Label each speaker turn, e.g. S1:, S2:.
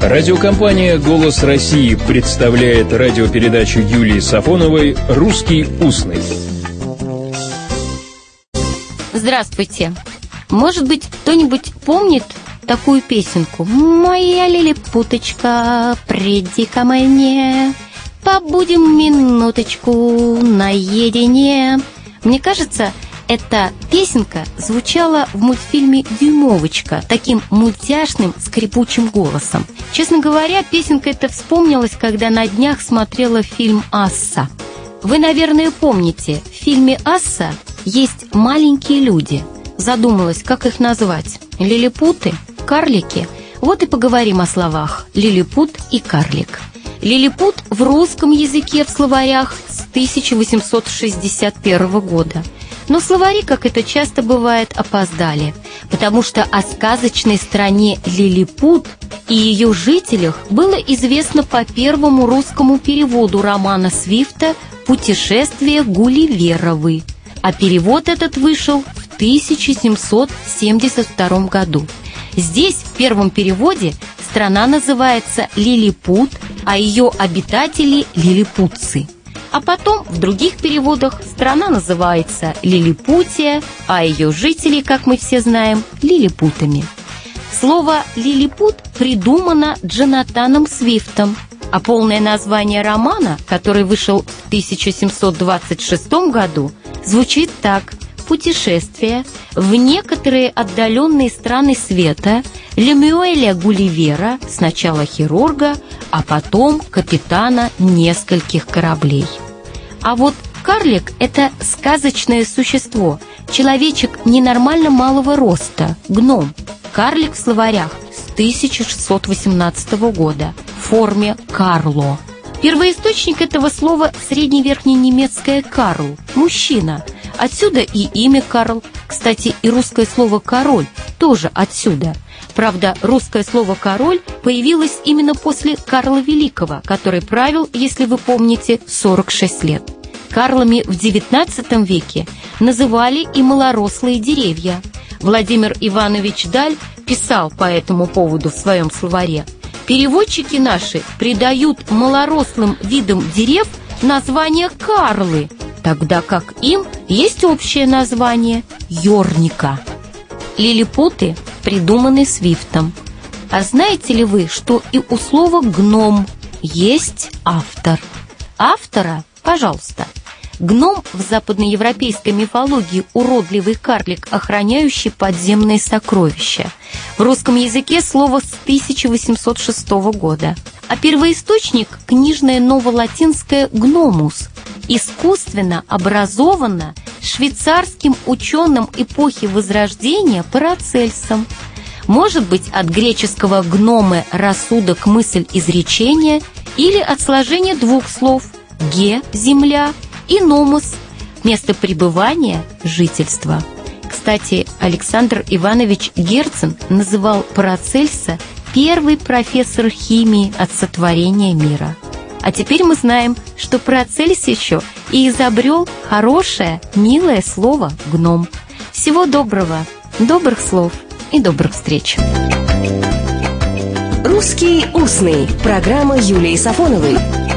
S1: Радиокомпания «Голос России» представляет радиопередачу Юлии Сафоновой «Русский устный».
S2: Здравствуйте. Может быть, кто-нибудь помнит такую песенку? «Моя лилипуточка, приди ко мне, побудем минуточку наедине». Мне кажется, эта песенка звучала в мультфильме «Дюймовочка» таким мультяшным, скрипучим голосом. Честно говоря, песенка эта вспомнилась, когда на днях смотрела фильм «Асса». Вы, наверное, помните, в фильме «Асса» есть маленькие люди. Задумалась, как их назвать? Лилипуты? Карлики? Вот и поговорим о словах «лилипут» и «карлик». Лилипут в русском языке в словарях с 1861 года – но словари, как это часто бывает, опоздали, потому что о сказочной стране Лилипут и ее жителях было известно по первому русскому переводу романа Свифта «Путешествие Гулливеровы», а перевод этот вышел в 1772 году. Здесь, в первом переводе, страна называется Лилипут, а ее обитатели – лилипутцы – а потом в других переводах страна называется Лилипутия, а ее жители, как мы все знаем, лилипутами. Слово «лилипут» придумано Джонатаном Свифтом, а полное название романа, который вышел в 1726 году, звучит так «Путешествие в некоторые отдаленные страны света Лемюэля Гулливера, сначала хирурга, а потом капитана нескольких кораблей». А вот карлик – это сказочное существо, человечек ненормально малого роста, гном. Карлик в словарях с 1618 года в форме «Карло». Первоисточник этого слова – средневерхненемецкое «карл» – мужчина. Отсюда и имя Карл. Кстати, и русское слово «король» тоже отсюда. Правда, русское слово «король» появилось именно после Карла Великого, который правил, если вы помните, 46 лет. Карлами в XIX веке называли и малорослые деревья. Владимир Иванович Даль писал по этому поводу в своем словаре. Переводчики наши придают малорослым видам дерев название карлы, тогда как им есть общее название ёрника. Лилипуты придуманы Свифтом. А знаете ли вы, что и у слова «гном» есть автор? Автора, пожалуйста, Гном в западноевропейской мифологии – уродливый карлик, охраняющий подземные сокровища. В русском языке слово с 1806 года. А первоисточник – книжное новолатинское «гномус», искусственно образовано швейцарским ученым эпохи Возрождения Парацельсом. Может быть, от греческого «гноме» – рассудок, мысль, изречение, или от сложения двух слов «ге» – земля – и номус – место пребывания, жительства. Кстати, Александр Иванович Герцен называл Парацельса первый профессор химии от сотворения мира. А теперь мы знаем, что Парацельс еще и изобрел хорошее, милое слово «гном». Всего доброго, добрых слов и добрых встреч!
S3: «Русский устный» – программа Юлии Сафоновой –